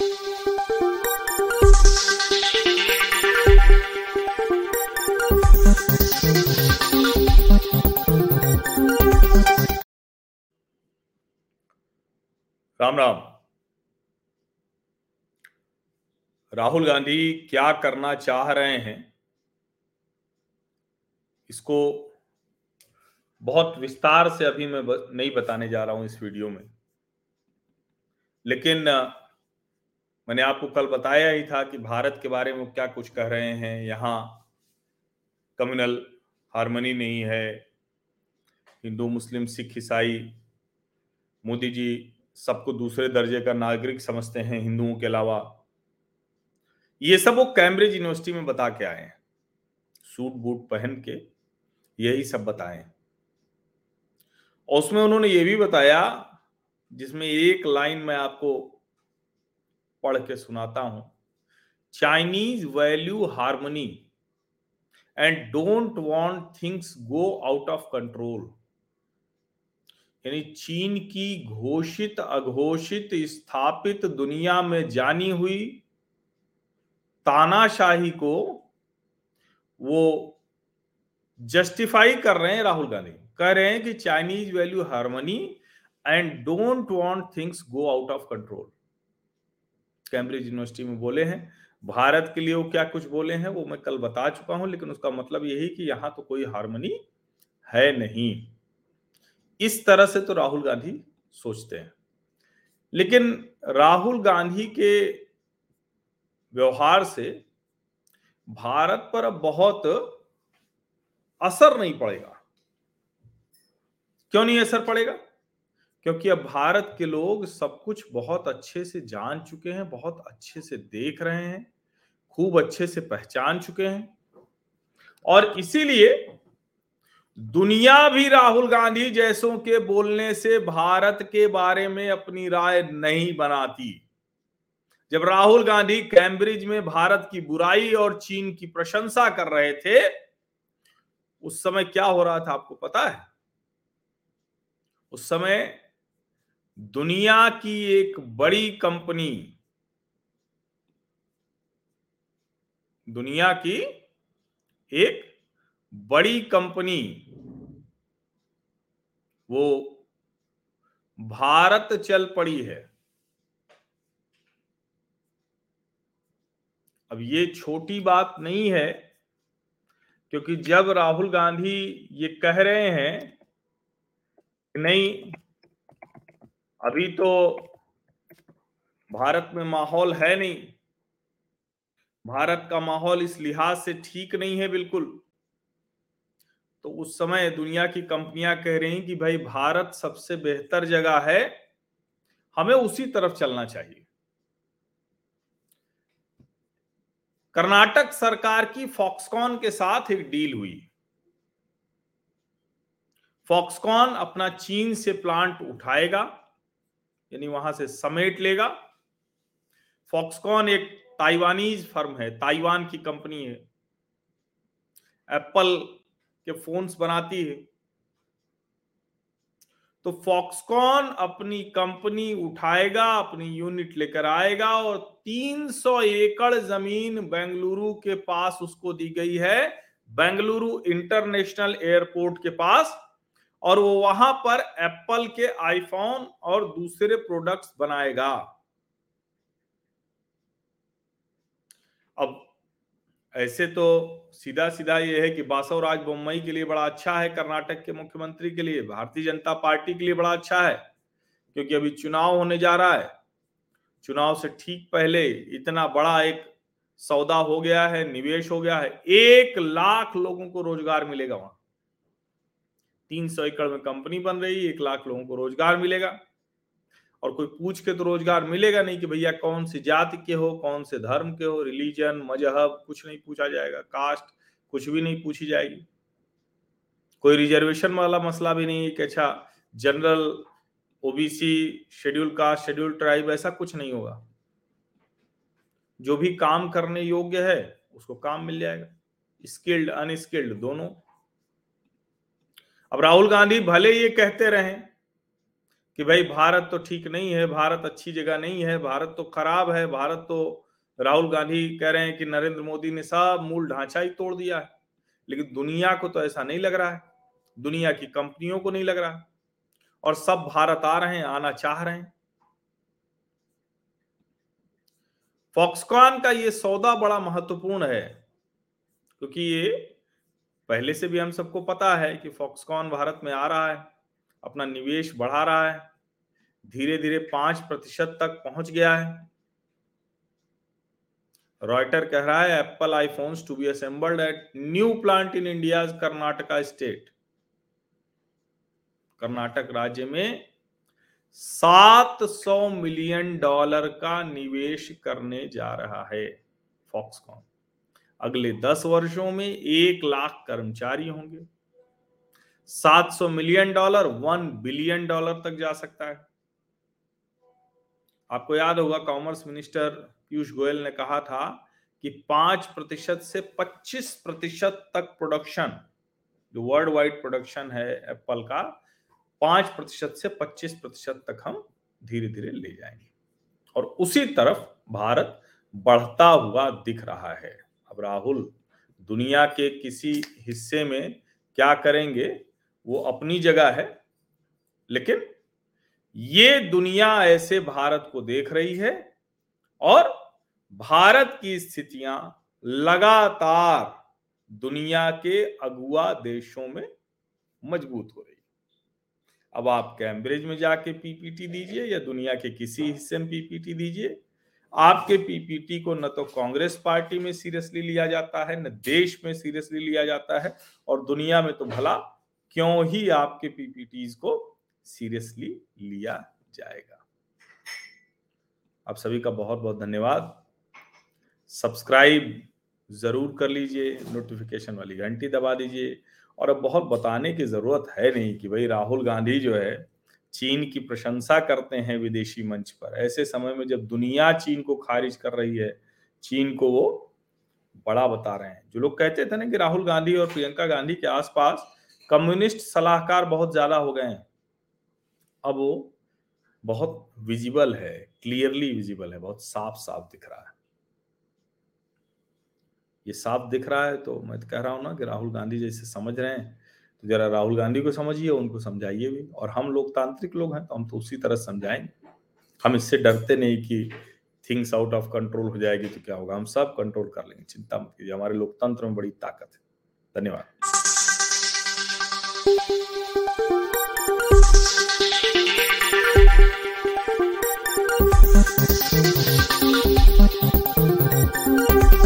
राम राम राहुल गांधी क्या करना चाह रहे हैं? इसको बहुत विस्तार से अभी मैं नहीं बताने जा रहा हूँ इस वीडियो में। लेकिन मैंने आपको कल बताया ही था कि भारत के बारे में क्या कुछ कह रहे हैं। यहाँ कम्युनल हारमोनी नहीं है। हिंदू, मुस्लिम, सिख, ईसाई, मोदी जी सबको दूसरे दर्जे का नागरिक समझते हैं हिंदुओं के अलावा। ये सब वो कैम्ब्रिज यूनिवर्सिटी में बता के आए हैं। सूट, बूट पहन के यही सब बताए। और उसमें उन्होंने ये भी बताया, जिसमें एक लाइन मैं आपको पढ़ के सुनाता हूँ। Chinese value harmony and don't want things go out of control यानी चीन की घोषित अघोषित स्थापित दुनिया में जानी हुई तानाशाही को वो जस्टिफाई कर रहे हैं राहुल गांधी। कह रहे हैं कि Chinese value harmony and don't want things go out of control Cambridge University में बोले हैं। भारत के लिए वो क्या कुछ बोले हैं, वो मैं कल बता चुका हूँ, लेकिन उसका मतलब यही कि यहाँ तो कोई हारमोनी है नहीं। इस तरह से तो राहुल गांधी सोचते हैं। लेकिन राहुल गांधी के व्यवहार से भारत पर अब बहुत असर नहीं पड़ेगा। क्यों नहीं असर पड़ेगा? क्योंकि अब भारत के लोग सब कुछ बहुत अच्छे से जान चुके हैं, बहुत अच्छे से देख रहे हैं, खूब अच्छे से पहचान चुके हैं। और इसीलिए दुनिया भी राहुल गांधी जैसों के बोलने से भारत के बारे में अपनी राय नहीं बनाती। जब राहुल गांधी कैम्ब्रिज में भारत की बुराई और चीन की प्रशंसा कर रहे थे, उस समय क्या हो रहा था आपको पता है? उस समय दुनिया की एक बड़ी कंपनी। दुनिया की एक बड़ी कंपनी। वो भारत चल पड़ी है। अब ये छोटी बात नहीं है, क्योंकि जब राहुल गांधी ये कह रहे हैं नहीं अभी तो भारत में माहौल है नहीं। भारत का माहौल इस लिहाज से ठीक नहीं है बिल्कुल। तो उस समय दुनिया की कंपनियाँ कह रही कि भाई, भारत सबसे बेहतर जगह है, हमें उसी तरफ़ चलना चाहिए। कर्नाटक सरकार की फॉक्सकॉन के साथ एक डील हुई। फॉक्सकॉन अपना चीन से प्लांट उठाएगा। यानी वहाँ से समेट लेगा। फॉक्सकॉन एक ताइवानीज फर्म है ताइवान की कंपनी है। एप्पल के फोन्स बनाती है। तो फॉक्सकॉन अपनी कंपनी उठाएगा, अपनी यूनिट लेकर आएगा और 300 एकड़ ज़मीन बेंगलुरु के पास उसको दी गई है। बेंगलुरु इंटरनेशनल एयरपोर्ट के पास। और वो वहाँ पर एप्पल के आईफोन और दूसरे प्रोडक्ट्स बनाएगा। अब ऐसे तो सीधा सीधा ये है कि बासवराज बोम्मई के लिए बड़ा अच्छा है, कर्नाटक के मुख्यमंत्री के लिए, भारतीय जनता पार्टी के लिए बड़ा अच्छा है, क्योंकि अभी चुनाव होने जा रहा है। चुनाव से ठीक पहले इतना बड़ा एक सौदा हो गया है, निवेश हो गया है, एक लाख लोगों को रोज़गार मिलेगा वहाँ। तीन सौ एकड़ में कंपनी बन रही है, एक लाख लोगों को रोज़गार मिलेगा। और कोई पूछ के तो रोज़गार मिलेगा नहीं कि भैया कौन सी जाति के हो, कौन से धर्म के हो रिलीजन मज़हब, कुछ नहीं पूछा जाएगा कास्ट कुछ भी नहीं पूछी जाएगी। कोई रिजर्वेशन वाला मसला भी नहीं है कि अच्छा general OBC schedule caste schedule tribe ऐसा कुछ नहीं होगा। जो भी काम करने योग्य है, उसको काम मिल जाएगा। स्किल्ड अनस्किल्ड दोनों अब राहुल गांधी भले ये कहते रहे कि भाई भारत तो ठीक नहीं है, भारत अच्छी जगह नहीं है, भारत तो खराब है, भारत तो राहुल गांधी कह रहे हैं कि नरेंद्र मोदी ने सब मूल ढांचा ही तोड़ दिया है। लेकिन दुनिया को तो ऐसा नहीं लग रहा है। दुनिया की कंपनियों को नहीं लग रहा। और सब भारत आ रहे हैं, आना चाह रहे हैं। फॉक्सकॉन का ये सौदा बड़ा महत्वपूर्ण है, क्योंकि ये पहले से भी हम सबको पता है कि फॉक्सकॉन भारत में आ रहा है, अपना निवेश बढ़ा रहा है धीरे धीरे पाँच प्रतिशत तक पहुँच गया है। रॉयटर कह रहा है Apple iPhone to be assembled at new plant in India Karnataka state Karnataka राज्य में 700 मिलियन डॉलर का निवेश करने जा रहा है फॉक्सकॉन अगले 10 वर्षों में एक लाख कर्मचारी होंगे। 700 मिलियन डॉलर 1 बिलियन डॉलर तक जा सकता है। आपको याद होगा, कॉमर्स मिनिस्टर पीयूष गोयल ने कहा था कि पाँच प्रतिशत से पच्चीस प्रतिशत तक प्रोडक्शन, जो वर्ल्ड वाइड प्रोडक्शन है एप्पल का, पाँच प्रतिशत से पच्चीस प्रतिशत तक हम धीरे धीरे ले जाएँगे। और उसी तरफ़ भारत बढ़ता हुआ दिख रहा है। अब राहुल दुनिया के किसी हिस्से में क्या करेंगे? वो अपनी जगह है, लेकिन ये दुनिया ऐसे भारत को देख रही है और भारत की स्थितियाँ लगातार दुनिया के अगुआ देशों में मज़बूत हो रही अब आप कैम्ब्रिज में जाके पीपीटी दीजिए या दुनिया के किसी हिस्से में पीपीटी दीजिए। आपके पीपीटी को न तो कांग्रेस पार्टी में सीरियसली लिया जाता है, न देश में सीरियसली लिया जाता है, और दुनिया में तो भला क्यों ही आपके पीपीटीज को सीरियसली लिया जाएगा। आप सभी का बहुत बहुत धन्यवाद। सब्सक्राइब ज़रूर कर लीजिए, नोटिफिकेशन वाली घंटी दबा दीजिए, और अब बहुत बताने की ज़रूरत है नहीं कि भाई राहुल गांधी जो है चीन की प्रशंसा करते हैं विदेशी मंच पर। ऐसे समय में जब दुनिया चीन को खारिज कर रही है, चीन को वो बड़ा बता रहे हैं। जो लोग कहते थे ना कि राहुल गांधी और प्रियंका गांधी के आसपास कम्युनिस्ट सलाहकार बहुत ज़्यादा हो गए हैं, अब वो बहुत विजिबल है, क्लियरली विजिबल है, बहुत साफ़ साफ़ दिख रहा है। ये साफ़ दिख रहा है तो मैं तो कह रहा हूँ ना कि राहुल गांधी जैसे समझ रहे हैं। तो जरा राहुल गांधी को समझिए, उनको समझाइए भी। और हम लोकतांत्रिक लोग हैं तो हम तो उसी तरह समझाएँगे। हम इससे डरते नहीं कि थिंग्स आउट ऑफ़ कंट्रोल हो जाएगी तो क्या होगा? हम सब कंट्रोल कर लेंगे, चिंता मत कीजिए। हमारे लोकतंत्र में बड़ी ताकत है। धन्यवाद।